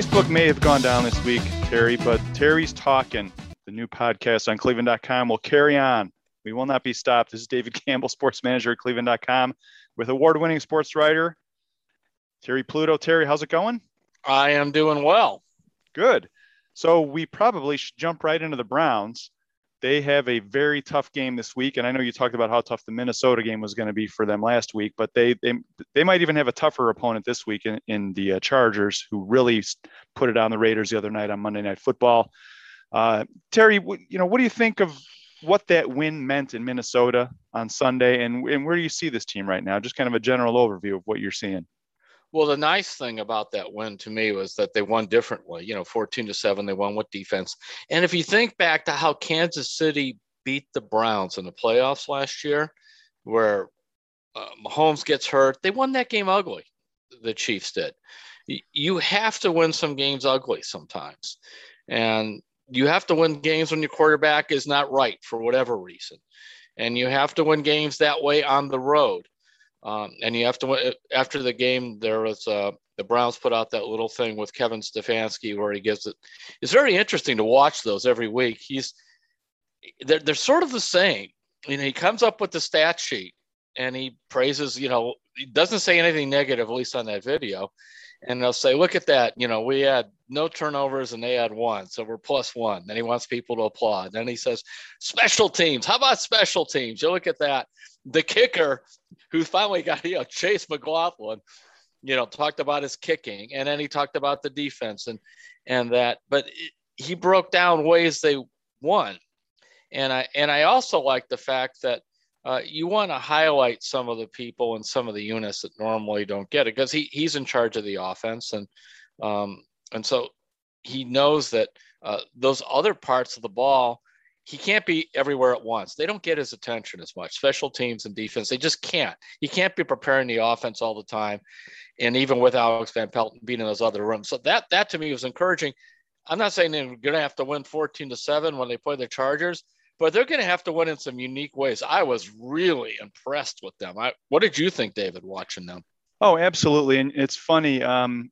Facebook may have gone down this week, Terry, but Terry's Talking, the new podcast on cleveland.com, will carry on. We will not be stopped. This is David Campbell, sports manager at cleveland.com, with award winning sports writer Terry Pluto. Terry, how's it going? I am doing well. Good. So we probably should jump right into the Browns. They have a very tough game this week, and I know you talked about how tough the Minnesota game was going to be for them last week, but they they, they might even have a tougher opponent this week in, in the uh, Chargers, who really put it on the Raiders the other night on Monday Night Football. Uh, Terry, you know, what do you think of what that win meant in Minnesota on Sunday, and and where do you see this team right now? Just kind of a general overview of what you're seeing. Well, the nice thing about that win to me was that they won differently. You know, 14 to 7, they won with defense. And if you think back to how Kansas City beat the Browns in the playoffs last year, where uh, Mahomes gets hurt, they won that game ugly. The Chiefs did. You have to win some games ugly sometimes. And you have to win games when your quarterback is not right for whatever reason. And you have to win games that way on the road. Um, and you have to after the game there was uh, the Browns put out that little thing with Kevin Stefanski where he gives it. It's very interesting to watch those every week. He's they're they're sort of the same. You know, he comes up with the stat sheet and he praises. You know, he doesn't say anything negative at least on that video. And they'll say, "Look at that! You know, we had no turnovers and they had one, so we're plus one." Then he wants people to applaud. Then he says, "Special teams. How about special teams? You look at that." The kicker who finally got, you know, Chase McLaughlin, you know, talked about his kicking and then he talked about the defense and, and that, but it, he broke down ways they won. And I, and I also like the fact that uh, you want to highlight some of the people and some of the units that normally don't get it because he, he's in charge of the offense. And, um, and so he knows that uh, those other parts of the ball, he can't be everywhere at once. They don't get his attention as much. Special teams and defense, they just can't. He can't be preparing the offense all the time, and even with Alex Van Pelt being in those other rooms. So that that to me was encouraging. I'm not saying they're going to have to win 14 to seven when they play the Chargers, but they're going to have to win in some unique ways. I was really impressed with them. I, what did you think, David, watching them? Oh, absolutely. And it's funny. Um,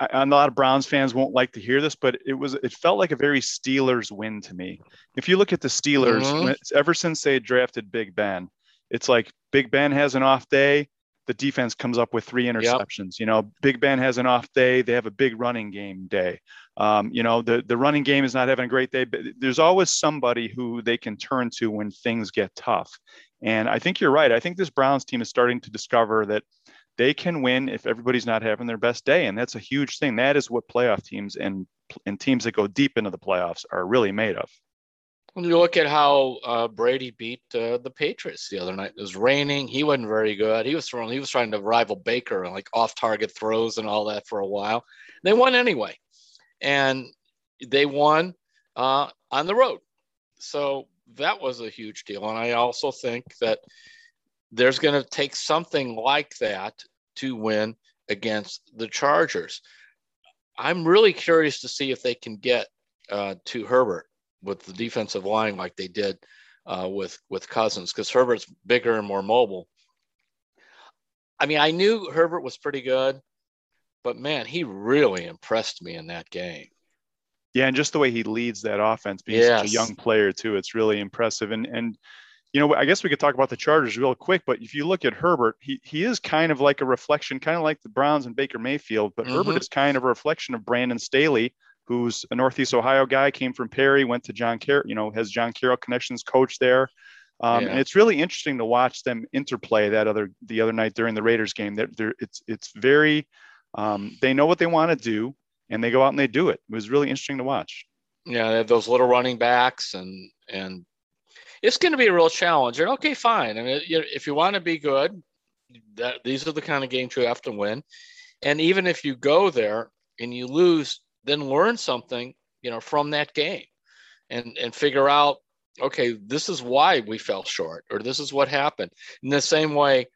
a lot of Browns fans won't like to hear this, but it was it felt like a very Steelers win to me. If you look at the Steelers, mm-hmm. ever since they drafted Big Ben, it's like Big Ben has an off day, the defense comes up with three interceptions. Yep. You know, Big Ben has an off day, they have a big running game day. Um, you know, the the running game is not having a great day, but there's always somebody who they can turn to when things get tough. And I think you're right. I think this Browns team is starting to discover that they can win if everybody's not having their best day, and that's a huge thing. That is what playoff teams and and teams that go deep into the playoffs are really made of. When you look at how uh, Brady beat uh, the Patriots the other night, it was raining. He wasn't very good. He was throwing. He was trying to rival Baker and like off-target throws and all that for a while. They won anyway, and they won uh, on the road. So that was a huge deal. And I also think that there's going to take something like that to win against the Chargers. I'm really curious to see if they can get uh, to Herbert with the defensive line like they did uh, with with Cousins because Herbert's bigger and more mobile. I mean, I knew Herbert was pretty good, but man, he really impressed me in that game. Yeah, and just the way he leads that offense, being yes. such a young player too, it's really impressive. And and you know, I guess we could talk about the Chargers real quick, but if you look at Herbert, he, he is kind of like a reflection, kind of like the Browns and Baker Mayfield, but mm-hmm. Herbert is kind of a reflection of Brandon Staley, who's a Northeast Ohio guy, came from Perry, went to John Carroll, you know, has John Carroll connections, coach there. Um, yeah. And it's really interesting to watch them interplay that other the other night during the Raiders game. They're, it's it's very um, they know what they want to do and they go out and they do it. It was really interesting to watch. Yeah, they have those little running backs and and it's going to be a real challenge. And okay, fine. I mean, if you want to be good, that these are the kind of games you have to win. And even if you go there and you lose, then learn something, you know, from that game, and and figure out, okay, this is why we fell short, or this is what happened. In the same way,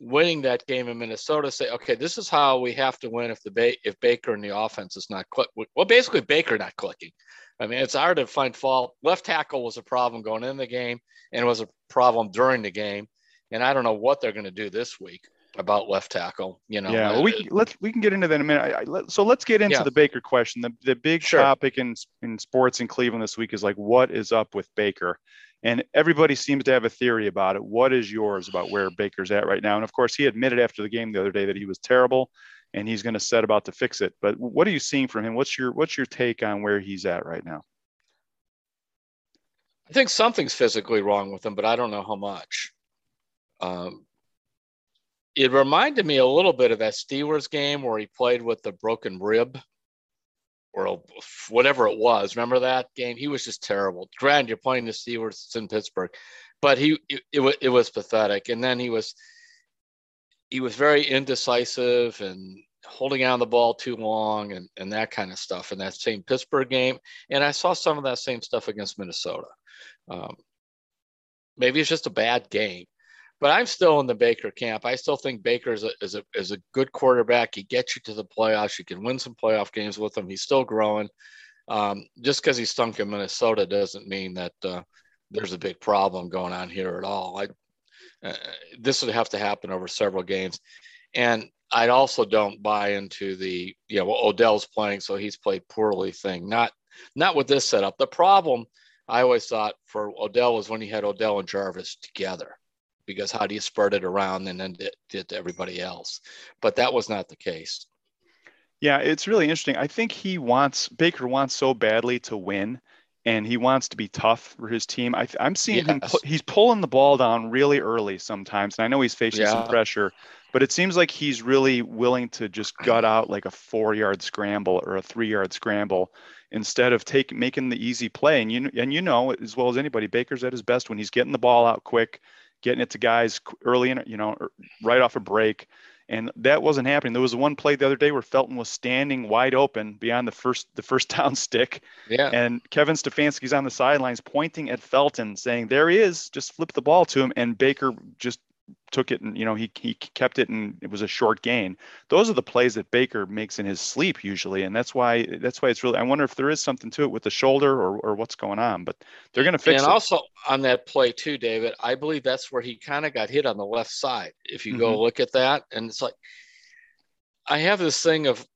winning that game in Minnesota, say, okay, this is how we have to win if the ba- if Baker and the offense is not click. Well, basically Baker not clicking. I mean, it's hard to find fault. Left tackle was a problem going in the game, and it was a problem during the game. And I don't know what they're going to do this week, about left tackle. You know, yeah. Well, we let's we can get into that in a minute. I, I, let, so let's get into yeah. the Baker question. The the big sure. topic in in sports in Cleveland this week is like, what is up with Baker? And everybody seems to have a theory about it. What is yours about where Baker's at right now? And of course, he admitted after the game the other day that he was terrible, and he's going to set about to fix it. But what are you seeing from him? What's your what's your take on where he's at right now? I think something's physically wrong with him, but I don't know how much. Um, it reminded me a little bit of that Steelers game where he played with the broken rib or whatever it was. Remember that game? He was just terrible. Granted, you're playing the Steelers it's in Pittsburgh, but he it, it, it was pathetic. And then he was he was very indecisive and holding on the ball too long and, and that kind of stuff in that same Pittsburgh game. And I saw some of that same stuff against Minnesota. Um, maybe it's just a bad game. But I'm still in the Baker camp. I still think Baker is a, is a, is a good quarterback. He gets you to the playoffs. You can win some playoff games with him. He's still growing. Um, just because he stunk in Minnesota doesn't mean that uh, there's a big problem going on here at all. I, uh, this would have to happen over several games. And I also don't buy into the, you know, well, Odell's playing, so he's played poorly thing. Not, not with this setup. The problem I always thought for Odell was when he had Odell and Jarvis together because how do you spread it around and then it to everybody else? But that was not the case. Yeah, it's really interesting. I think he wants Baker wants so badly to win, and he wants to be tough for his team. I, am seeing yes. him; he's pulling the ball down really early sometimes, and I know he's facing yeah. some pressure. But it seems like he's really willing to just gut out like a four-yard scramble or a three-yard scramble instead of taking making the easy play. And you and you know as well as anybody, Baker's at his best when he's getting the ball out quick getting it to guys early in, you know, er, right off a break. And that wasn't happening. There was one play the other day where Felton was standing wide open beyond the first the first down stick. Yeah. And Kevin Stefanski's on the sidelines pointing at Felton, saying, There he is, just flip the ball to him. And Baker just took it and you know he he kept it and it was a short gain. Those are the plays that Baker makes in his sleep usually, and that's why that's why it's really. I wonder if there is something to it with the shoulder or or what's going on, but they're going to fix and it. And also on that play too, David, I believe that's where he kind of got hit on the left side. If you mm-hmm. go look at that, and it's like I have this thing of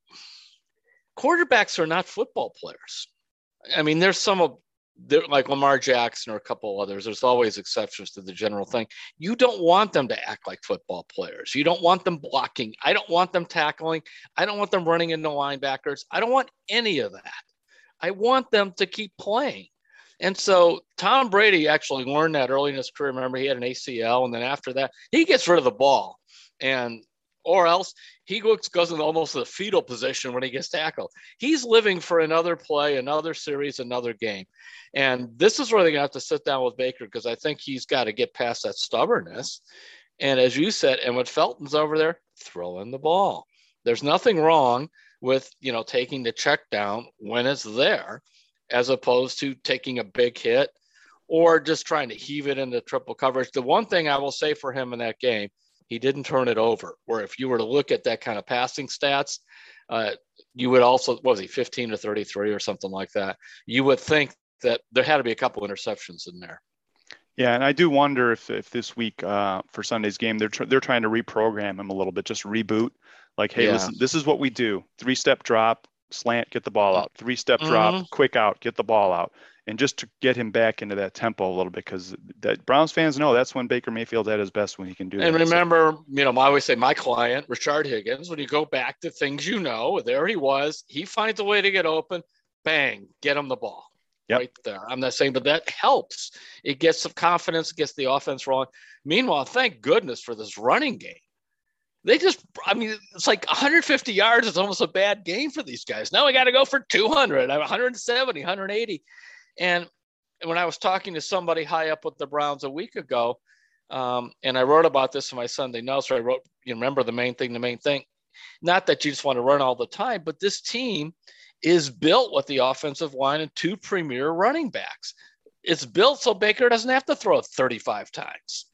quarterbacks are not football players. I mean, there's some of like Lamar Jackson or a couple others, there's always exceptions to the general thing. You don't want them to act like football players. You don't want them blocking. I don't want them tackling. I don't want them running into linebackers. I don't want any of that. I want them to keep playing. And so Tom Brady actually learned that early in his career. Remember, he had an ACL, and then after that, he gets rid of the ball. And or else he goes, into almost a fetal position when he gets tackled. He's living for another play, another series, another game. And this is where they're going to have to sit down with Baker because I think he's got to get past that stubbornness. And as you said, and when Felton's over there, throw in the ball. There's nothing wrong with, you know, taking the check down when it's there, as opposed to taking a big hit or just trying to heave it into triple coverage. The one thing I will say for him in that game he didn't turn it over. Where if you were to look at that kind of passing stats, uh, you would also what was he 15 to 33 or something like that. You would think that there had to be a couple interceptions in there. Yeah, and I do wonder if, if this week uh, for Sunday's game they're tr- they're trying to reprogram him a little bit, just reboot. Like, hey, yeah. listen, this is what we do: three step drop, slant, get the ball out. Three step drop, mm-hmm. quick out, get the ball out and just to get him back into that tempo a little bit because that Browns fans know that's when Baker Mayfield's at his best when he can do and that. And remember, so. you know, I always say my client, Rashard Higgins, when you go back to things you know, there he was. He finds a way to get open, bang, get him the ball. Yep. Right there. I'm not saying, but that helps. It gets some confidence, it gets the offense rolling. Meanwhile, thank goodness for this running game. They just, I mean, it's like 150 yards is almost a bad game for these guys. Now we got to go for 200, 170, 180. And when I was talking to somebody high up with the Browns a week ago, um, and I wrote about this in my Sunday notes, where I wrote, you remember the main thing, the main thing, not that you just want to run all the time, but this team is built with the offensive line and two premier running backs. It's built so Baker doesn't have to throw 35 times.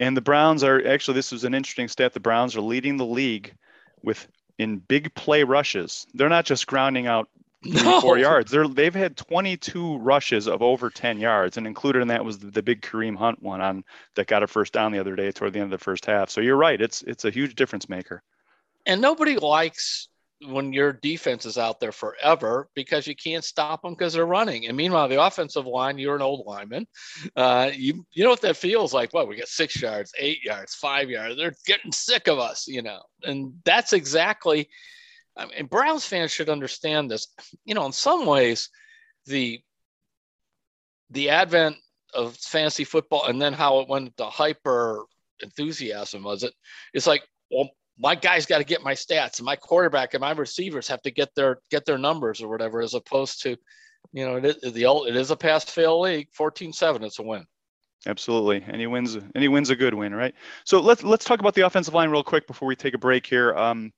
And the Browns are actually, this was an interesting stat. The Browns are leading the league with in big play rushes. They're not just grounding out no. four yards. They're they've had 22 rushes of over 10 yards, and included in that was the, the, big Kareem Hunt one on that got a first down the other day toward the end of the first half. So you're right. It's it's a huge difference maker. And nobody likes when your defense is out there forever because you can't stop them because they're running. And meanwhile, the offensive line, you're an old lineman. Uh, you you know what that feels like? What we got six yards, eight yards, five yards. They're getting sick of us, you know. And that's exactly. I mean, Browns fans should understand this. You know, in some ways, the the advent of fantasy football and then how it went to hyper enthusiasm was it? It's like, well, my guys got to get my stats and my quarterback and my receivers have to get their get their numbers or whatever as opposed to you know it is the it is a pass fail league 14-7 it's a win absolutely any wins any wins a good win right so let's let's talk about the offensive line real quick before we take a break here um,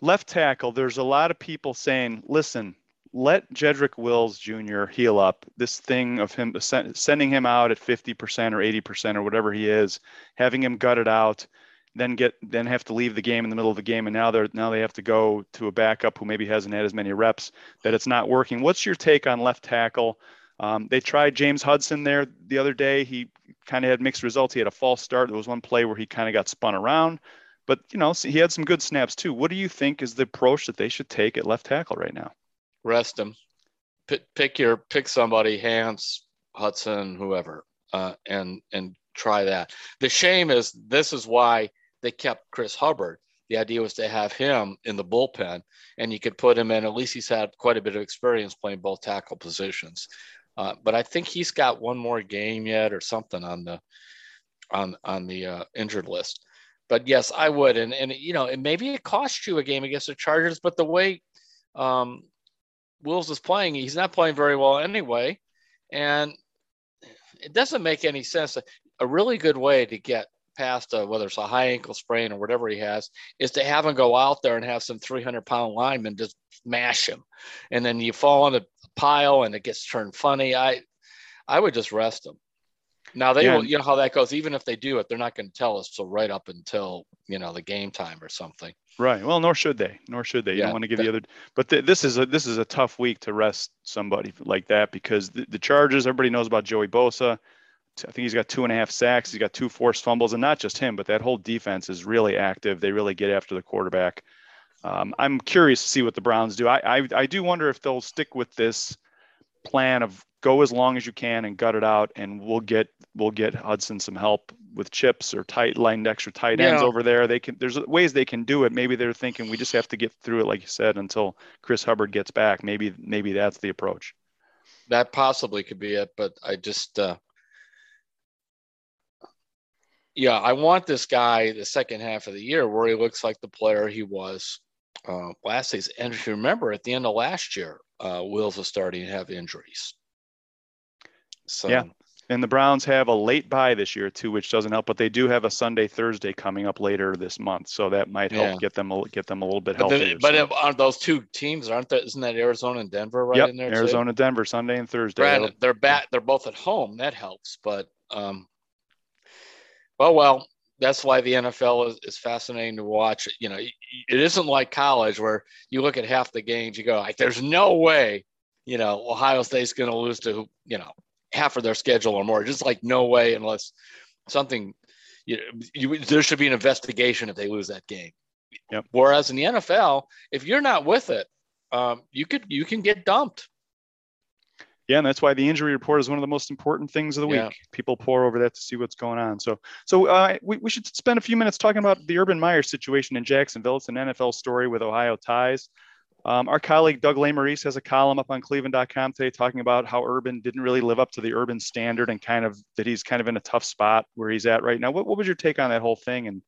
left tackle there's a lot of people saying listen let Jedrick Wills Jr. heal up. This thing of him sending him out at 50% or 80% or whatever he is, having him gutted out, then get then have to leave the game in the middle of the game, and now they're now they have to go to a backup who maybe hasn't had as many reps that it's not working. What's your take on left tackle? Um, they tried James Hudson there the other day. He kind of had mixed results. He had a false start. There was one play where he kind of got spun around, but you know he had some good snaps too. What do you think is the approach that they should take at left tackle right now? Rest him. Pick, pick your pick somebody, Hance, Hudson, whoever, uh, and and try that. The shame is this is why they kept Chris Hubbard. The idea was to have him in the bullpen, and you could put him in. At least he's had quite a bit of experience playing both tackle positions. Uh, but I think he's got one more game yet, or something on the on on the uh, injured list. But yes, I would, and and you know, and maybe it cost you a game against the Chargers. But the way um, Wills is playing, he's not playing very well anyway, and it doesn't make any sense. A really good way to get past a, whether it's a high ankle sprain or whatever he has, is to have him go out there and have some 300 pound linemen just mash him. And then you fall in a pile and it gets turned funny. I, I would just rest him. Now they yeah. will, you know how that goes. Even if they do it, they're not going to tell us till right up until you know the game time or something. Right. Well, nor should they. Nor should they. You yeah, don't want to give that, the other. But the, this is a this is a tough week to rest somebody like that because the, the Chargers. Everybody knows about Joey Bosa. I think he's got two and a half sacks. He's got two forced fumbles, and not just him, but that whole defense is really active. They really get after the quarterback. Um, I'm curious to see what the Browns do. I, I, I do wonder if they'll stick with this plan of go as long as you can and gut it out, and we'll get we'll get Hudson some help with chips or tight lined extra tight ends yeah. over there. They can there's ways they can do it. Maybe they're thinking we just have to get through it, like you said, until Chris Hubbard gets back. Maybe maybe that's the approach. That possibly could be it, but I just uh, yeah, I want this guy the second half of the year where he looks like the player he was uh, last season. And if you remember, at the end of last year, uh, Wills was starting to have injuries. So yeah, and the Browns have a late bye this year too, which doesn't help. But they do have a Sunday Thursday coming up later this month, so that might help yeah. get them a, get them a little bit healthier. But, but aren't those two teams? Aren't that isn't that Arizona and Denver right yep, in there? Arizona, too? Denver, Sunday and Thursday. Granted, they're bat. They're both at home. That helps, but um, Oh well, that's why the NFL is, is fascinating to watch. You know, it isn't like college where you look at half the games, you go like, "There's no way," you know, Ohio State's going to lose to you know half of their schedule or more. Just like no way unless something. You, you, there should be an investigation if they lose that game. Yep. Whereas in the NFL, if you're not with it, um, you could you can get dumped. Yeah, and that's why the injury report is one of the most important things of the week. Yeah. People pore over that to see what's going on. So, so uh, we, we should spend a few minutes talking about the Urban Meyer situation in Jacksonville. It's an NFL story with Ohio ties. Um, our colleague Doug Lesmerises has a column up on Cleveland.com today talking about how Urban didn't really live up to the Urban standard and kind of that he's kind of in a tough spot where he's at right now. What, what was your take on that whole thing, and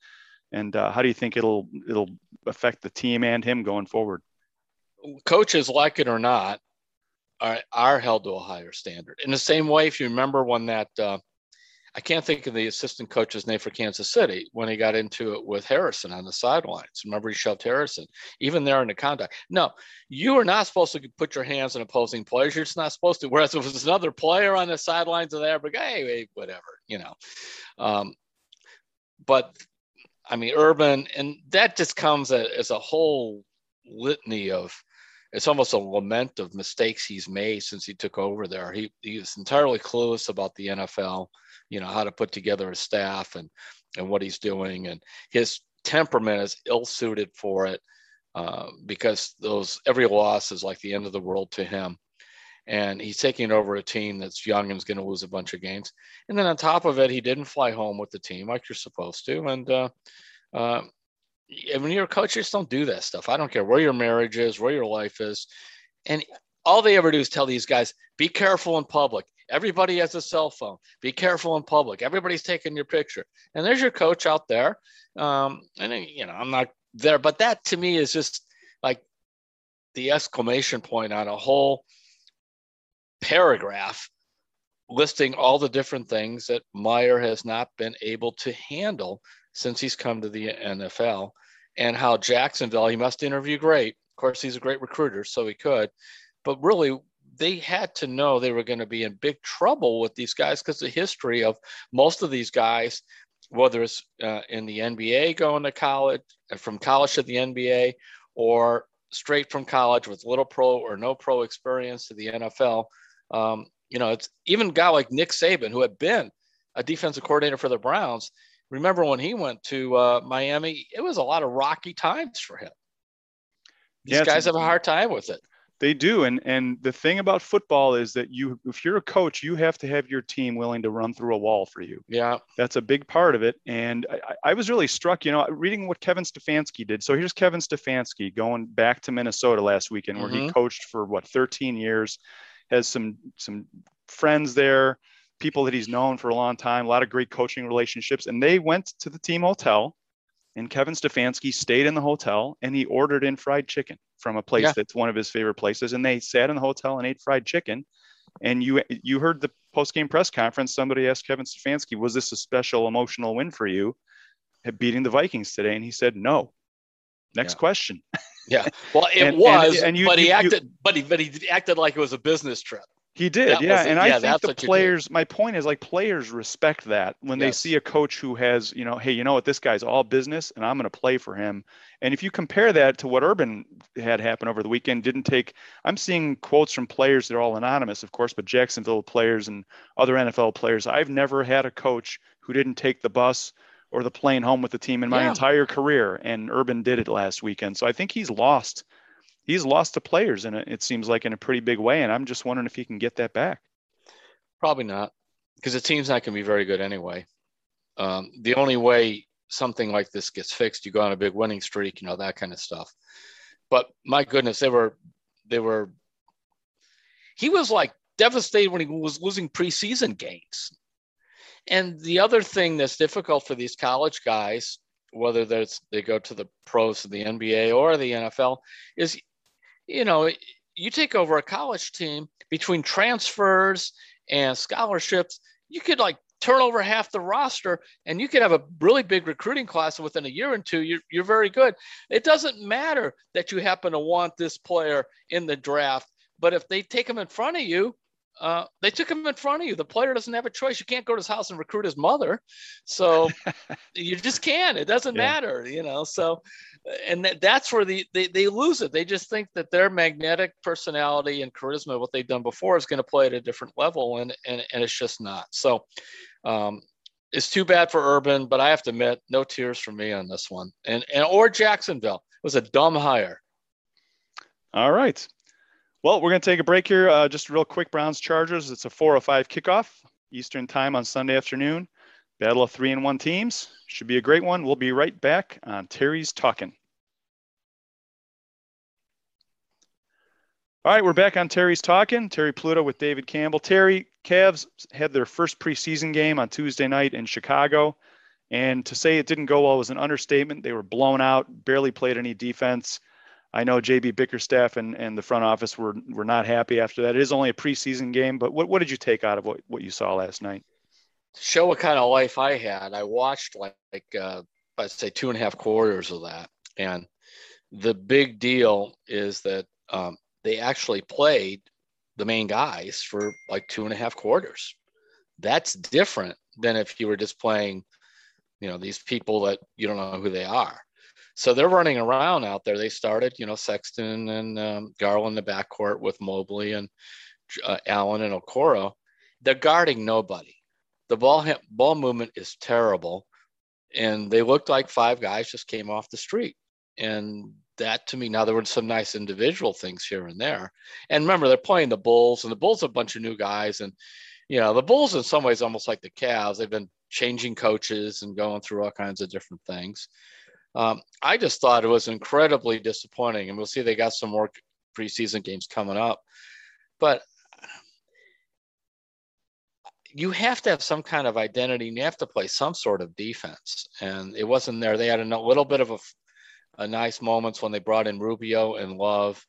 and uh, how do you think it'll it'll affect the team and him going forward? Coaches like it or not, are, are held to a higher standard. In the same way, if you remember when that, uh, I can't think of the assistant coach's name for Kansas City when he got into it with Harrison on the sidelines. Remember, he shoved Harrison, even there in the contact. No, you are not supposed to put your hands on opposing players. You're just not supposed to. Whereas if it was another player on the sidelines of there, but hey, hey, whatever, you know. Um, but I mean, Urban, and that just comes as a whole litany of it's almost a lament of mistakes he's made since he took over there. He he's entirely clueless about the NFL, you know, how to put together a staff and and what he's doing, and his temperament is ill suited for it uh, because those every loss is like the end of the world to him. And he's taking over a team that's young and is going to lose a bunch of games. And then on top of it, he didn't fly home with the team like you're supposed to. And uh, uh, when you're a coach, just don't do that stuff. I don't care where your marriage is, where your life is. And all they ever do is tell these guys, be careful in public. Everybody has a cell phone. Be careful in public. Everybody's taking your picture. And there's your coach out there. Um, and, you know, I'm not there, but that to me is just like the exclamation point on a whole paragraph listing all the different things that Meyer has not been able to handle since he's come to the NFL, and how Jacksonville, he must interview great. Of course, he's a great recruiter, so he could, but really, they had to know they were going to be in big trouble with these guys because the history of most of these guys, whether it's uh, in the NBA going to college, uh, from college to the NBA, or straight from college with little pro or no pro experience to the NFL. Um, you know, it's even a guy like Nick Saban, who had been a defensive coordinator for the Browns, remember when he went to uh, Miami, it was a lot of rocky times for him. These yeah, guys have a hard time with it. They do, and and the thing about football is that you, if you're a coach, you have to have your team willing to run through a wall for you. Yeah, that's a big part of it. And I, I was really struck, you know, reading what Kevin Stefanski did. So here's Kevin Stefanski going back to Minnesota last weekend, where mm-hmm. he coached for what 13 years, has some some friends there people that he's known for a long time, a lot of great coaching relationships. And they went to the team hotel, and Kevin Stefanski stayed in the hotel and he ordered in fried chicken from a place yeah. that's one of his favorite places. And they sat in the hotel and ate fried chicken. And you you heard the post game press conference. Somebody asked Kevin Stefanski, "Was this a special emotional win for you, beating the Vikings today?" And he said, "No." Next yeah. question. yeah, well, it and, was, and, and you, but he you, acted, you, but he but he acted like it was a business trip. He did, that yeah. And yeah, I think the players, my point is like players respect that when yes. they see a coach who has, you know, hey, you know what, this guy's all business and I'm going to play for him. And if you compare that to what Urban had happen over the weekend, didn't take, I'm seeing quotes from players that are all anonymous, of course, but Jacksonville players and other NFL players. I've never had a coach who didn't take the bus or the plane home with the team in my yeah. entire career. And Urban did it last weekend. So I think he's lost he's lost to players and it, seems like in a pretty big way. And I'm just wondering if he can get that back. Probably not, because the team's not going to be very good anyway. Um, the only way something like this gets fixed, you go on a big winning streak, you know that kind of stuff. But my goodness, they were they were. He was like devastated when he was losing preseason games. And the other thing that's difficult for these college guys, whether that's they go to the pros of the NBA or the NFL, is you know, you take over a college team between transfers and scholarships, you could like turn over half the roster and you could have a really big recruiting class within a year or two you're, you're very good. It doesn't matter that you happen to want this player in the draft but if they take him in front of you uh, they took him in front of you. The player doesn't have a choice. You can't go to his house and recruit his mother. So you just can't. It doesn't yeah. matter, you know. So, and that, that's where the, they, they lose it. They just think that their magnetic personality and charisma, what they've done before, is going to play at a different level, and and, and it's just not. So, um, it's too bad for Urban, but I have to admit, no tears for me on this one. And and or Jacksonville it was a dumb hire. All right. Well, we're going to take a break here. Uh, just real quick Browns Chargers. It's a 405 kickoff Eastern time on Sunday afternoon. Battle of three and one teams. Should be a great one. We'll be right back on Terry's Talking. All right, we're back on Terry's Talking. Terry Pluto with David Campbell. Terry, Cavs had their first preseason game on Tuesday night in Chicago. And to say it didn't go well was an understatement. They were blown out, barely played any defense. I know JB Bickerstaff and, and the front office were were not happy after that. It is only a preseason game, but what, what did you take out of what, what you saw last night? show what kind of life I had. I watched like, like uh, I'd say two and a half quarters of that. And the big deal is that um, they actually played the main guys for like two and a half quarters. That's different than if you were just playing, you know, these people that you don't know who they are. So they're running around out there. They started, you know, Sexton and um, Garland in the backcourt with Mobley and uh, Allen and Okoro. They're guarding nobody. The ball ball movement is terrible, and they looked like five guys just came off the street. And that to me, now there were some nice individual things here and there. And remember, they're playing the Bulls, and the Bulls are a bunch of new guys, and you know, the Bulls in some ways almost like the Cavs. They've been changing coaches and going through all kinds of different things. Um, I just thought it was incredibly disappointing, and we'll see they got some more preseason games coming up. But you have to have some kind of identity and you have to play some sort of defense. And it wasn't there. They had a little bit of a, a nice moments when they brought in Rubio and Love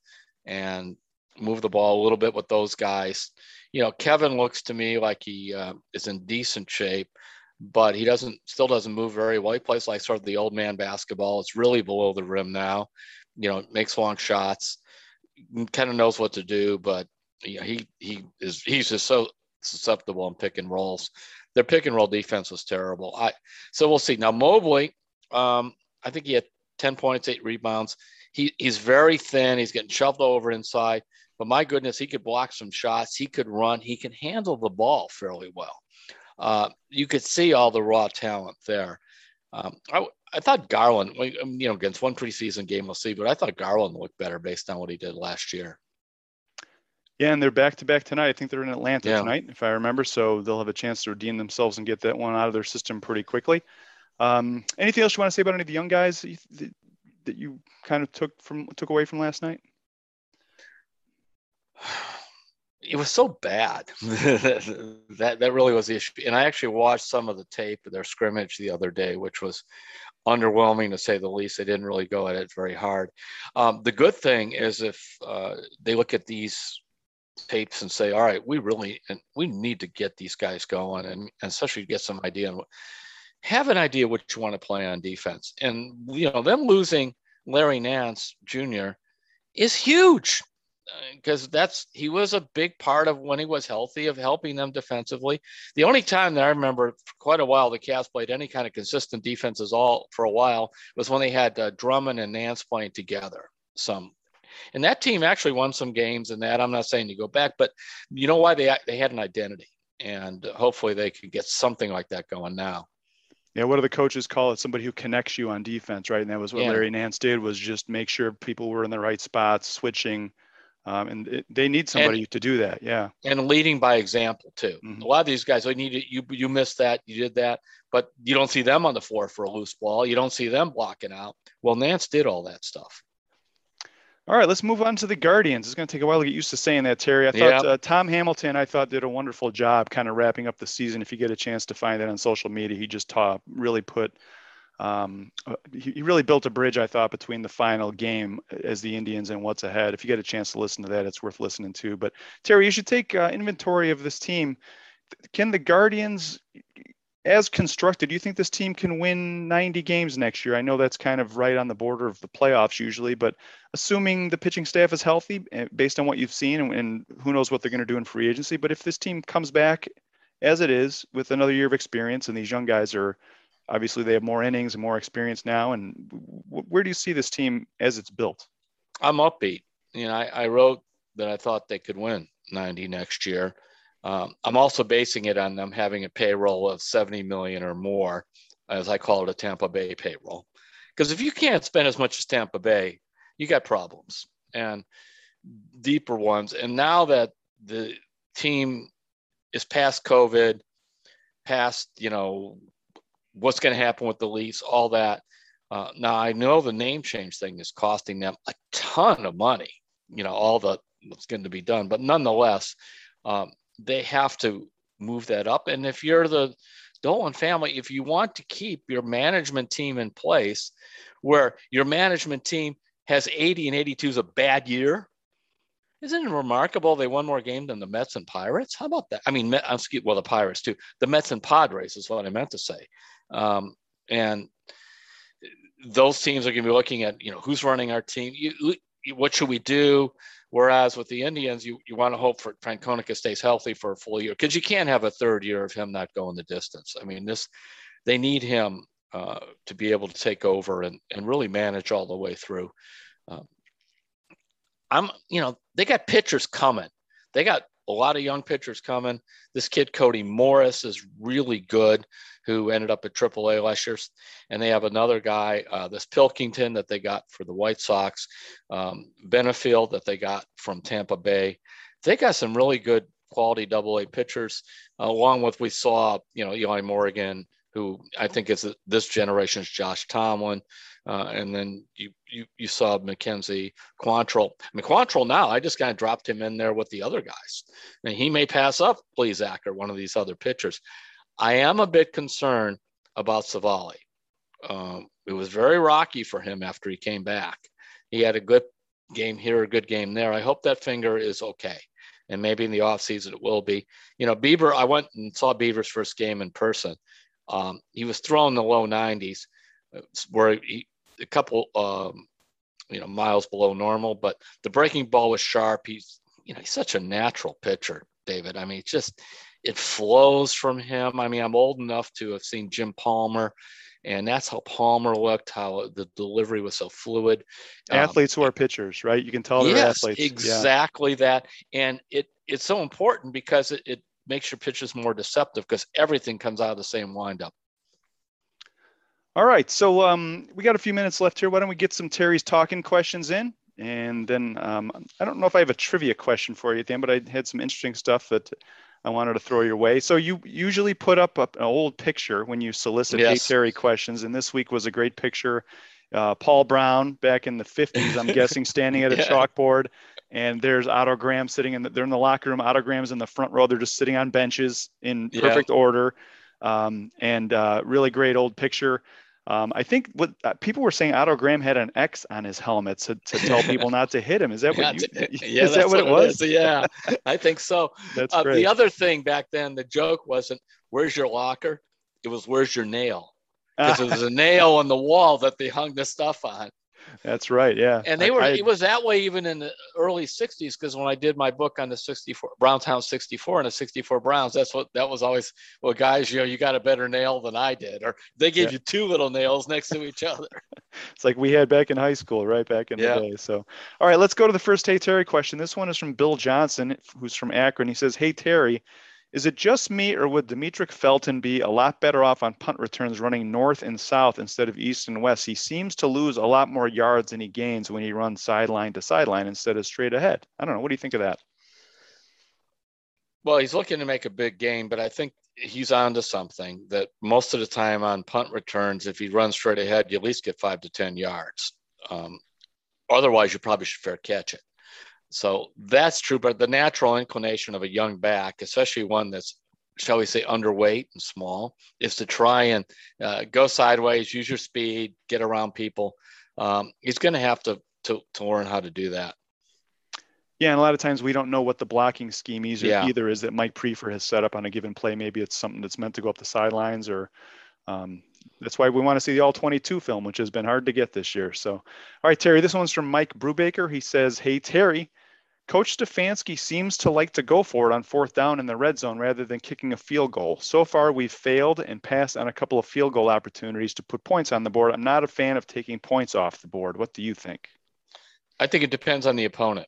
and moved the ball a little bit with those guys. You know, Kevin looks to me like he uh, is in decent shape, but he doesn't still doesn't move very well. He plays like sort of the old man basketball. It's really below the rim now. You know, makes long shots. Kind of knows what to do, but you know, he he is he's just so susceptible in pick and rolls. Their pick and roll defense was terrible. I so we'll see. Now Mobley, um, I think he had 10 points, eight rebounds. He he's very thin. He's getting shoved over inside. But my goodness, he could block some shots. He could run. He can handle the ball fairly well. Uh, you could see all the raw talent there. Um, I, I thought Garland, you know, against one preseason game, we'll see, but I thought Garland looked better based on what he did last year. Yeah, and they're back to back tonight. I think they're in Atlanta yeah. tonight, if I remember. So they'll have a chance to redeem themselves and get that one out of their system pretty quickly. Um, anything else you want to say about any of the young guys that you, that you kind of took from took away from last night? It was so bad that that really was the issue. And I actually watched some of the tape of their scrimmage the other day, which was underwhelming to say the least. They didn't really go at it very hard. Um, the good thing is if uh, they look at these tapes and say, all right, we really and we need to get these guys going and, and especially get some idea and have an idea what you want to play on defense. And you know, them losing Larry Nance Jr. is huge because that's he was a big part of when he was healthy of helping them defensively. The only time that I remember for quite a while the Cavs played any kind of consistent defenses all for a while was when they had uh, Drummond and Nance playing together. Some and that team actually won some games in that. I'm not saying to go back, but you know why they they had an identity, and hopefully they could get something like that going now. Yeah, what do the coaches call it? Somebody who connects you on defense, right? And that was what yeah. Larry Nance did was just make sure people were in the right spots, switching. Um, and it, they need somebody and, to do that. Yeah. And leading by example too. Mm-hmm. A lot of these guys, they need you. You missed that. You did that, but you don't see them on the floor for a loose ball. You don't see them blocking out. Well, Nance did all that stuff. All right, let's move on to the Guardians. It's going to take a while to get used to saying that, Terry. I thought uh, Tom Hamilton, I thought, did a wonderful job kind of wrapping up the season. If you get a chance to find that on social media, he just taught, really put, um, uh, he, he really built a bridge, I thought, between the final game as the Indians and what's ahead. If you get a chance to listen to that, it's worth listening to. But Terry, you should take uh, inventory of this team. Can the Guardians as constructed, do you think this team can win 90 games next year? I know that's kind of right on the border of the playoffs usually, but assuming the pitching staff is healthy, eh, based on what you've seen, and, and who knows what they're going to do in free agency, but if this team comes back as it is with another year of experience, and these young guys are obviously they have more innings and more experience now, and where do you see this team as it's built? I'm upbeat. You know, I, I wrote that I thought they could win 90 next year. Um, I'm also basing it on them having a payroll of 70 million or more, as I call it a Tampa Bay payroll. Because if you can't spend as much as Tampa Bay, you got problems and deeper ones. And now that the team is past COVID, past, you know, what's going to happen with the lease, all that. Uh, now I know the name change thing is costing them a ton of money, you know, all the what's going to be done, but nonetheless, um, they have to move that up. And if you're the Dolan family, if you want to keep your management team in place where your management team has 80 and 82 is a bad year, isn't it remarkable they won more games than the Mets and Pirates? How about that? I mean, well, the Pirates too. The Mets and Padres is what I meant to say. Um, and those teams are going to be looking at, you know, who's running our team. You, what should we do? Whereas with the Indians, you, you want to hope for Francona stays healthy for a full year because you can't have a third year of him not going the distance. I mean, this they need him uh, to be able to take over and, and really manage all the way through. Um, I'm, you know, they got pitchers coming. They got a lot of young pitchers coming. This kid, Cody Morris, is really good, who ended up at AAA last year. And they have another guy, uh, this Pilkington, that they got for the White Sox, um, Benefield, that they got from Tampa Bay. They got some really good quality double A pitchers, along with we saw, you know, Eli Morgan, who I think is this generation's Josh Tomlin. Uh, and then you, you you saw McKenzie Quantrill. I mean, Quantrill now, I just kind of dropped him in there with the other guys. And he may pass up Plesac or one of these other pitchers. I am a bit concerned about Civale. Um, it was very rocky for him after he came back. He had a good game here, a good game there. I hope that finger is okay. And maybe in the offseason it will be. You know, Bieber, I went and saw Bieber's first game in person. Um, he was throwing the low 90s, where he, a couple, um, you know, miles below normal, but the breaking ball was sharp. He's, you know, he's such a natural pitcher, David. I mean, it just it flows from him. I mean, I'm old enough to have seen Jim Palmer, and that's how Palmer looked. How the delivery was so fluid. Um, athletes um, who are pitchers, right? You can tell they're yes, athletes. Exactly yeah. that, and it it's so important because it, it makes your pitches more deceptive because everything comes out of the same windup. All right, so um, we got a few minutes left here. Why don't we get some Terry's talking questions in? And then um, I don't know if I have a trivia question for you at the end, but I had some interesting stuff that I wanted to throw your way. So you usually put up an old picture when you solicit yes. Hey Terry questions, and this week was a great picture. Uh, Paul Brown back in the 50s, I'm guessing, standing at a yeah. chalkboard, and there's Otto Graham sitting in the, they're in the locker room. Otto Graham's in the front row. They're just sitting on benches in perfect yeah. order, um, and uh, really great old picture. Um, I think what uh, people were saying, Otto Graham had an X on his helmet to, to tell people not to hit him. Is that what? You, yeah, is that what, it was? yeah, I think so. That's uh, great. The other thing back then, the joke wasn't "Where's your locker?" It was "Where's your nail?" Because it was a nail on the wall that they hung the stuff on. That's right. Yeah. And they were, I, it was that way even in the early 60s because when I did my book on the 64 Browntown 64 and the 64 Browns, that's what that was always, well, guys, you know, you got a better nail than I did. Or they gave yeah. you two little nails next to each other. it's like we had back in high school, right? Back in yeah. the day. So, all right, let's go to the first Hey Terry question. This one is from Bill Johnson, who's from Akron. He says, Hey Terry, is it just me, or would Demetric Felton be a lot better off on punt returns running north and south instead of east and west? He seems to lose a lot more yards than he gains when he runs sideline to sideline instead of straight ahead. I don't know. What do you think of that? Well, he's looking to make a big gain, but I think he's onto something that most of the time on punt returns, if he runs straight ahead, you at least get five to 10 yards. Um, otherwise, you probably should fair catch it. So that's true. But the natural inclination of a young back, especially one that's, shall we say, underweight and small, is to try and uh, go sideways, use your speed, get around people. Um, he's going to have to, to to learn how to do that. Yeah, and a lot of times we don't know what the blocking scheme either, yeah. either is that Mike Priefer has set up on a given play. Maybe it's something that's meant to go up the sidelines, or um, that's why we want to see the all 22 film, which has been hard to get this year. So, all right, Terry, this one's from Mike Brubaker. He says, Hey, Terry, Coach Stefanski seems to like to go for it on fourth down in the red zone rather than kicking a field goal. So far, we've failed and passed on a couple of field goal opportunities to put points on the board. I'm not a fan of taking points off the board. What do you think? I think it depends on the opponent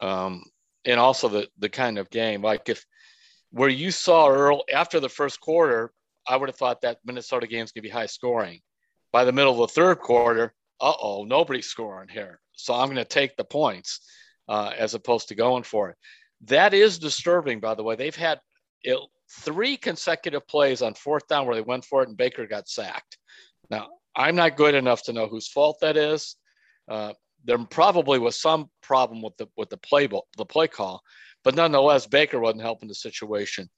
um, and also the, the kind of game. Like if where you saw Earl after the first quarter, I would have thought that Minnesota game's going to be high scoring. By the middle of the third quarter, uh oh, nobody's scoring here. So I'm going to take the points uh, as opposed to going for it. That is disturbing, by the way. They've had it, three consecutive plays on fourth down where they went for it and Baker got sacked. Now, I'm not good enough to know whose fault that is. Uh, there probably was some problem with the with the play the play call, but nonetheless, Baker wasn't helping the situation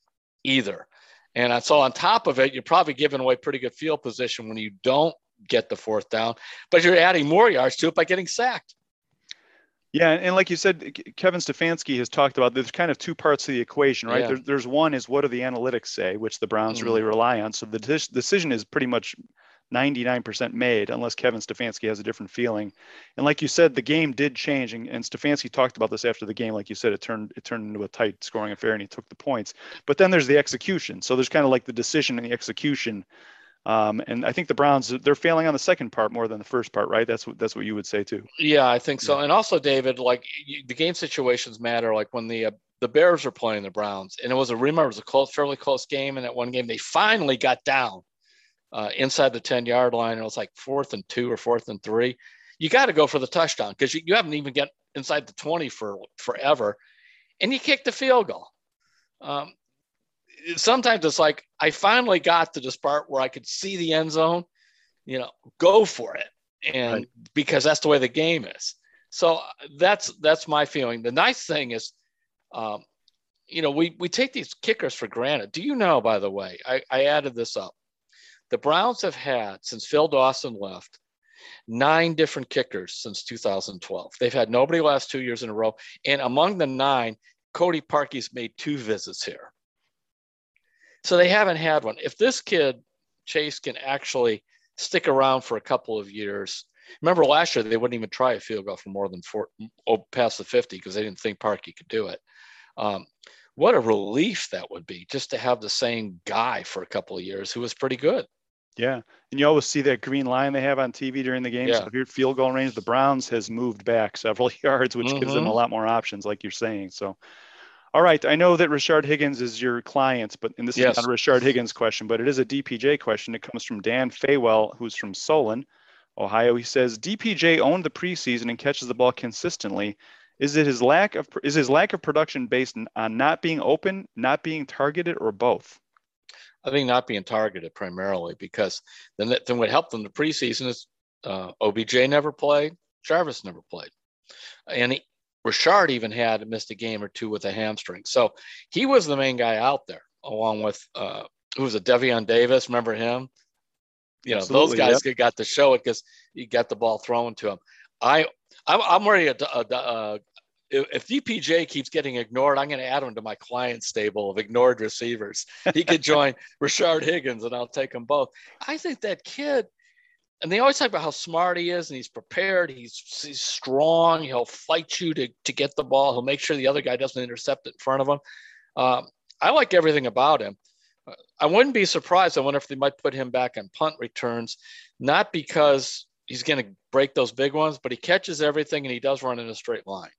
either. And so on top of it, you're probably giving away pretty good field position when you don't get the fourth down, but you're adding more yards to it by getting sacked. Yeah, and like you said, Kevin Stefanski has talked about there's kind of two parts to the equation, right? Yeah. There's, there's one is what do the analytics say, which the Browns mm-hmm. really rely on. So the de- decision is pretty much 99% made unless Kevin Stefanski has a different feeling. And like you said, the game did change, and, and Stefanski talked about this after the game. Like you said, it turned it turned into a tight scoring affair, and he took the points. But then there's the execution. So there's kind of like the decision and the execution Um, and I think the Browns they're failing on the second part more than the first part, right? That's what that's what you would say too. Yeah, I think so. Yeah. And also, David, like the game situations matter. Like when the uh, the Bears were playing the Browns, and it was a remember it was a close, fairly close game. And that one game, they finally got down uh, inside the ten yard line. And it was like fourth and two or fourth and three. You got to go for the touchdown because you, you haven't even get inside the twenty for forever, and you kick the field goal. Um, sometimes it's like I finally got to this part where I could see the end zone, you know, go for it, and right. because that's the way the game is. So that's that's my feeling. The nice thing is, um, you know, we we take these kickers for granted. Do you know, by the way, I, I added this up. The Browns have had since Phil Dawson left nine different kickers since 2012. They've had nobody last two years in a row, and among the nine, Cody Parkey's made two visits here. So they haven't had one. If this kid, Chase, can actually stick around for a couple of years, remember last year they wouldn't even try a field goal for more than four, oh, past the 50 because they didn't think Parkey could do it. Um, what a relief that would be just to have the same guy for a couple of years who was pretty good. Yeah, and you always see that green line they have on TV during the game. Yeah. So if you're field goal range, the Browns has moved back several yards, which mm-hmm. gives them a mm-hmm. lot more options, like you're saying. So all right. I know that Rashard Higgins is your client, but and this yes. is not a Rashard Higgins question, but it is a DPJ question. It comes from Dan Faywell, who's from Solon, Ohio. He says DPJ owned the preseason and catches the ball consistently. Is it his lack of is his lack of production based on not being open, not being targeted, or both? I think not being targeted primarily because then then what helped them the preseason is uh, OBJ never played, Jarvis never played, and he, Rashard even had missed a game or two with a hamstring. So he was the main guy out there, along with uh, who was a Davion Davis. Remember him? You know, Absolutely, those guys got to show it because he got the ball thrown to him. I, I'm, I'm worried. Uh, uh, if DPJ keeps getting ignored, I'm going to add him to my client stable of ignored receivers. He could join Rashard Higgins, and I'll take them both. I think that kid and they always talk about how smart he is and he's prepared. He's, he's strong. He'll fight you to, to get the ball. He'll make sure the other guy doesn't intercept it in front of him. Um, I like everything about him. I wouldn't be surprised. I wonder if they might put him back on punt returns, not because he's going to break those big ones, but he catches everything and he does run in a straight line.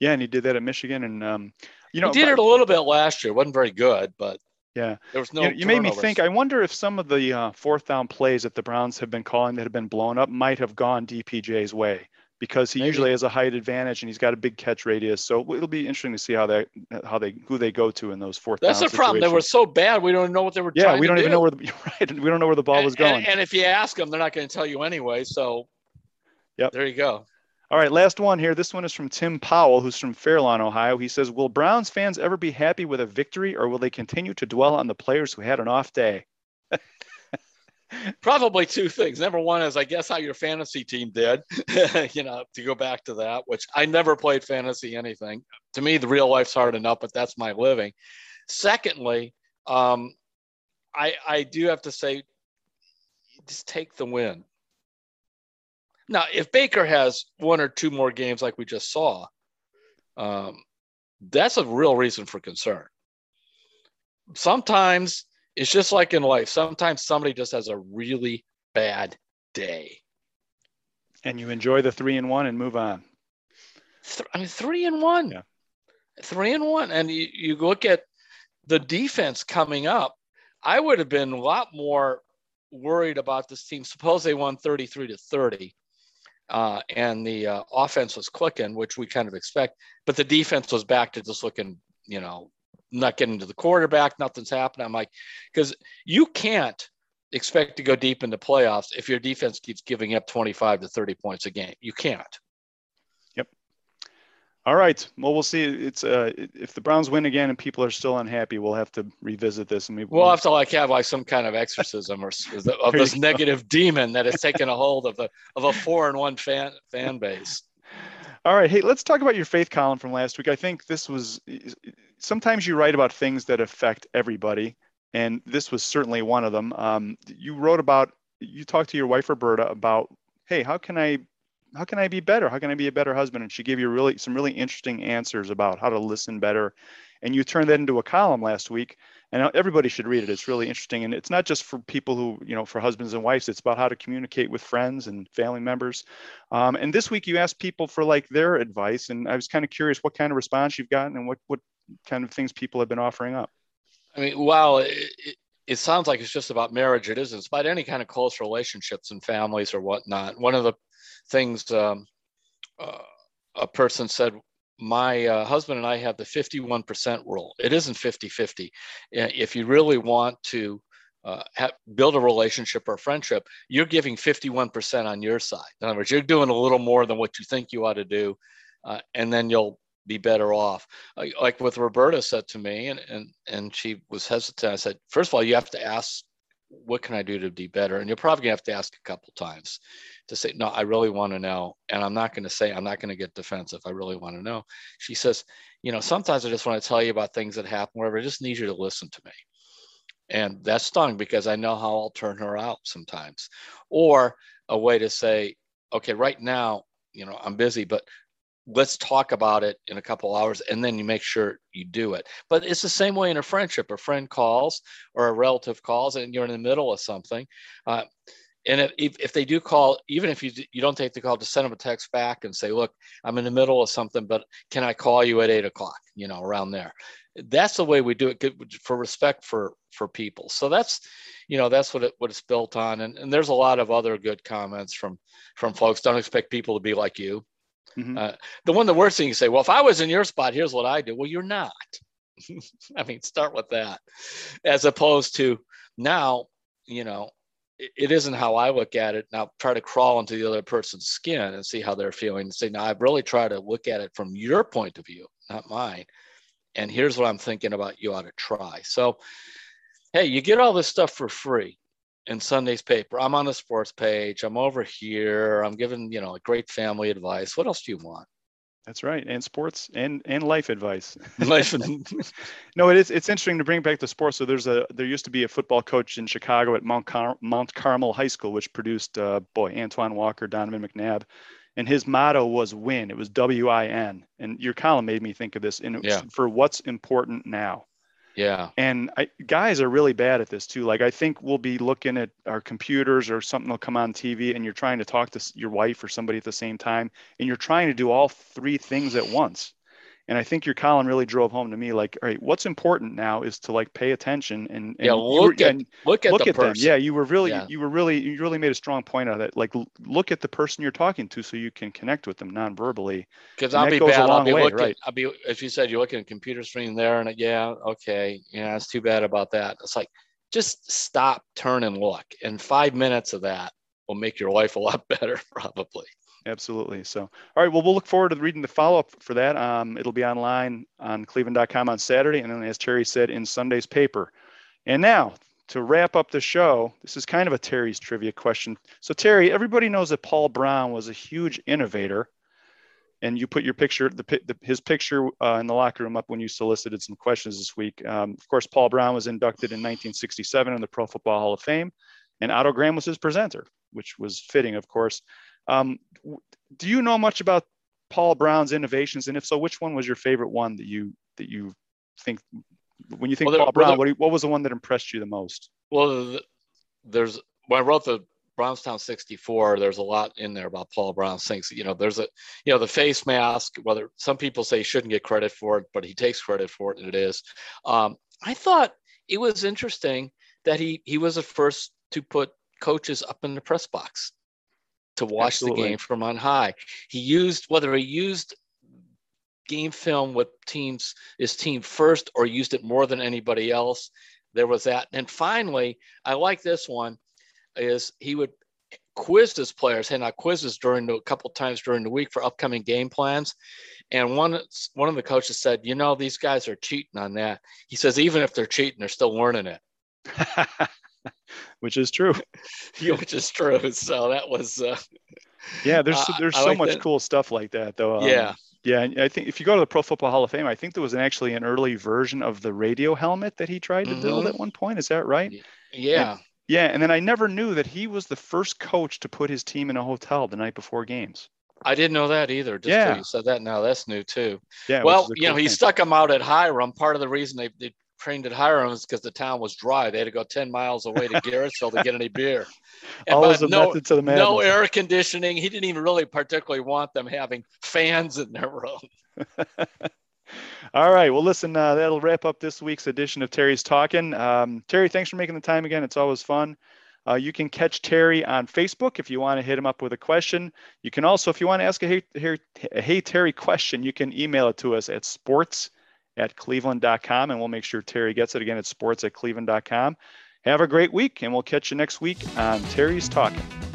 Yeah, and he did that at Michigan, and um, you know, he did it a little bit last year. wasn't very good, but yeah, there was no. You, you made me think. I wonder if some of the uh, fourth down plays that the Browns have been calling that have been blown up might have gone DPJ's way because he Maybe. usually has a height advantage and he's got a big catch radius. So it'll be interesting to see how they how they who they go to in those fourth. That's the problem. They were so bad. We don't know what they were. Yeah, we don't even do. know where the right. We don't know where the ball and, was going. And, and if you ask them, they're not going to tell you anyway. So, yep. There you go. All right, last one here. This one is from Tim Powell, who's from Fairlawn, Ohio. He says, Will Browns fans ever be happy with a victory, or will they continue to dwell on the players who had an off day? Probably two things. Number one is, I guess, how your fantasy team did, you know, to go back to that, which I never played fantasy anything. To me, the real life's hard enough, but that's my living. Secondly, um, I, I do have to say, just take the win. Now, if Baker has one or two more games like we just saw, um, that's a real reason for concern. Sometimes it's just like in life. Sometimes somebody just has a really bad day. And you enjoy the three and one and move on. I mean, three and one. Yeah. Three and one. And you, you look at the defense coming up. I would have been a lot more worried about this team. Suppose they won 33 to 30 uh, and the uh, offense was clicking, which we kind of expect, but the defense was back to just looking, you know, not getting to the quarterback, nothing's happening. I'm like, because you can't expect to go deep into playoffs if your defense keeps giving up 25 to 30 points a game. You can't. All right. Well, we'll see. It's uh, if the Browns win again and people are still unhappy, we'll have to revisit this. And maybe we'll have to like have like some kind of exorcism or of this negative demon that has taken a hold of the of a four and one fan fan base. All right. Hey, let's talk about your faith column from last week. I think this was sometimes you write about things that affect everybody, and this was certainly one of them. Um, you wrote about you talked to your wife Roberta about, hey, how can I how can I be better? How can I be a better husband? And she gave you really some really interesting answers about how to listen better. And you turned that into a column last week. and everybody should read it. It's really interesting, and it's not just for people who you know for husbands and wives. It's about how to communicate with friends and family members. Um, and this week you asked people for like their advice, and I was kind of curious what kind of response you've gotten and what what kind of things people have been offering up. I mean, wow, it, it, it sounds like it's just about marriage. It isn't. It's about any kind of close relationships and families or whatnot. One of the things um, uh, a person said my uh, husband and I have the 51% rule. It isn't 50 50. If you really want to uh, have, build a relationship or a friendship, you're giving 51% on your side. In other words, you're doing a little more than what you think you ought to do, uh, and then you'll be better off. Like what Roberta said to me, and, and, and she was hesitant. I said, first of all, you have to ask, what can I do to be better? And you're probably gonna have to ask a couple times to say, no, I really want to know. And I'm not to say, I'm not to get defensive. I really want to know. She says, you know, sometimes I just want to tell you about things that happen, wherever. I just need you to listen to me. And that stung because I know how I'll turn her out sometimes. Or a way to say, okay, right now, you know, I'm busy, but let's talk about it in a couple hours and then you make sure you do it but it's the same way in a friendship a friend calls or a relative calls and you're in the middle of something uh, and if, if they do call, even if you, you don't take the call, to send them a text back and say, look, I'm in the middle of something, but can I call you at eight o'clock, you know, around there. That's the way we do it for respect for, for people. So that's, you know, that's what it, what it's built on. And, and there's a lot of other good comments from, from folks. Don't expect people to be like you. Mm-hmm. Uh, the one, the worst thing you say, well, if I was in your spot, here's what I do. Well, you're not. I mean, start with that as opposed to now, you know, it isn't how I look at it. Now try to crawl into the other person's skin and see how they're feeling and say, now I've really tried to look at it from your point of view, not mine. And here's what I'm thinking about you ought to try. So, hey, you get all this stuff for free in Sunday's paper. I'm on the sports page. I'm over here. I'm giving, you know, great family advice. What else do you want? That's right, and sports and and life advice. Life. no, it is. It's interesting to bring back the sports. So there's a there used to be a football coach in Chicago at Mount Car- Mount Carmel High School, which produced uh, boy Antoine Walker, Donovan McNabb, and his motto was "Win." It was W I N. And your column made me think of this. And yeah. for what's important now. Yeah. And I, guys are really bad at this too. Like I think we'll be looking at our computers or something will come on TV and you're trying to talk to your wife or somebody at the same time and you're trying to do all three things at once. And I think your column really drove home to me, like, all right, what's important now is to like pay attention and, and yeah, look were, at and look at look the at person. them. Yeah, you were really yeah. you were really you really made a strong point out of it. Like, look at the person you're talking to, so you can connect with them non-verbally. Because I'll be bad. I'll be way, looking. Right? I'll be as you said, you're looking at computer screen there, and yeah, okay, yeah, it's too bad about that. It's like just stop, turn, and look, and five minutes of that will make your life a lot better, probably. Absolutely. So, all right. Well, we'll look forward to reading the follow up for that. Um, it'll be online on cleveland.com on Saturday. And then, as Terry said, in Sunday's paper. And now, to wrap up the show, this is kind of a Terry's trivia question. So, Terry, everybody knows that Paul Brown was a huge innovator. And you put your picture, the, the his picture uh, in the locker room up when you solicited some questions this week. Um, of course, Paul Brown was inducted in 1967 in the Pro Football Hall of Fame, and Otto Graham was his presenter, which was fitting, of course. Um, do you know much about Paul Brown's innovations, and if so, which one was your favorite one that you that you think when you think well, Paul Brown? There, what, what was the one that impressed you the most? Well, there's when I wrote the Browns Town 64, there's a lot in there about Paul Brown's things. You know, there's a, you know, the face mask, whether some people say he shouldn't get credit for it, but he takes credit for it, and it is. Um, I thought it was interesting that he he was the first to put coaches up in the press box to watch Absolutely. the game from on high. He used whether he used game film with teams his team first or used it more than anybody else. There was that. And finally, I like this one is he would quiz his players, hand out quizzes during the, a couple times during the week for upcoming game plans. And one one of the coaches said, you know, these guys are cheating on that. He says, even if they're cheating, they're still learning it. which is true. which is true. So that was. Uh, yeah, there's uh, there's so like much that. cool stuff like that, though. Um, yeah. Yeah, I think if you go to the Pro Football Hall of Fame, I think there was an, actually an early version of the radio helmet that he tried to mm-hmm. build at one point. Is that right? Yeah. And, yeah, and then I never knew that he was the first coach to put his team in a hotel the night before games. I didn't know that either. Just yeah. you said that now, that's new too. Yeah. Well, cool you know, he thing. stuck them out at Hiram. Part of the reason they, they trained at Hiram's because the town was dry. They had to go 10 miles away to Garrettsville to get any beer. And Always a no, method to the madness. No air conditioning. He didn't even really particularly want them having fans in their room. All right. Well, listen, uh, that'll wrap up this week's edition of Terry's Talking. Um, Terry, thanks for making the time again. It's always fun. Uh, you can catch Terry on Facebook if you want to hit him up with a question. You can also, if you want to ask a Hey, hey, a hey Terry question, you can email it to us at sports at cleveland.com and we'll make sure Terry gets it again at sports at cleveland.com. Have a great week and we'll catch you next week on Terry's Talking.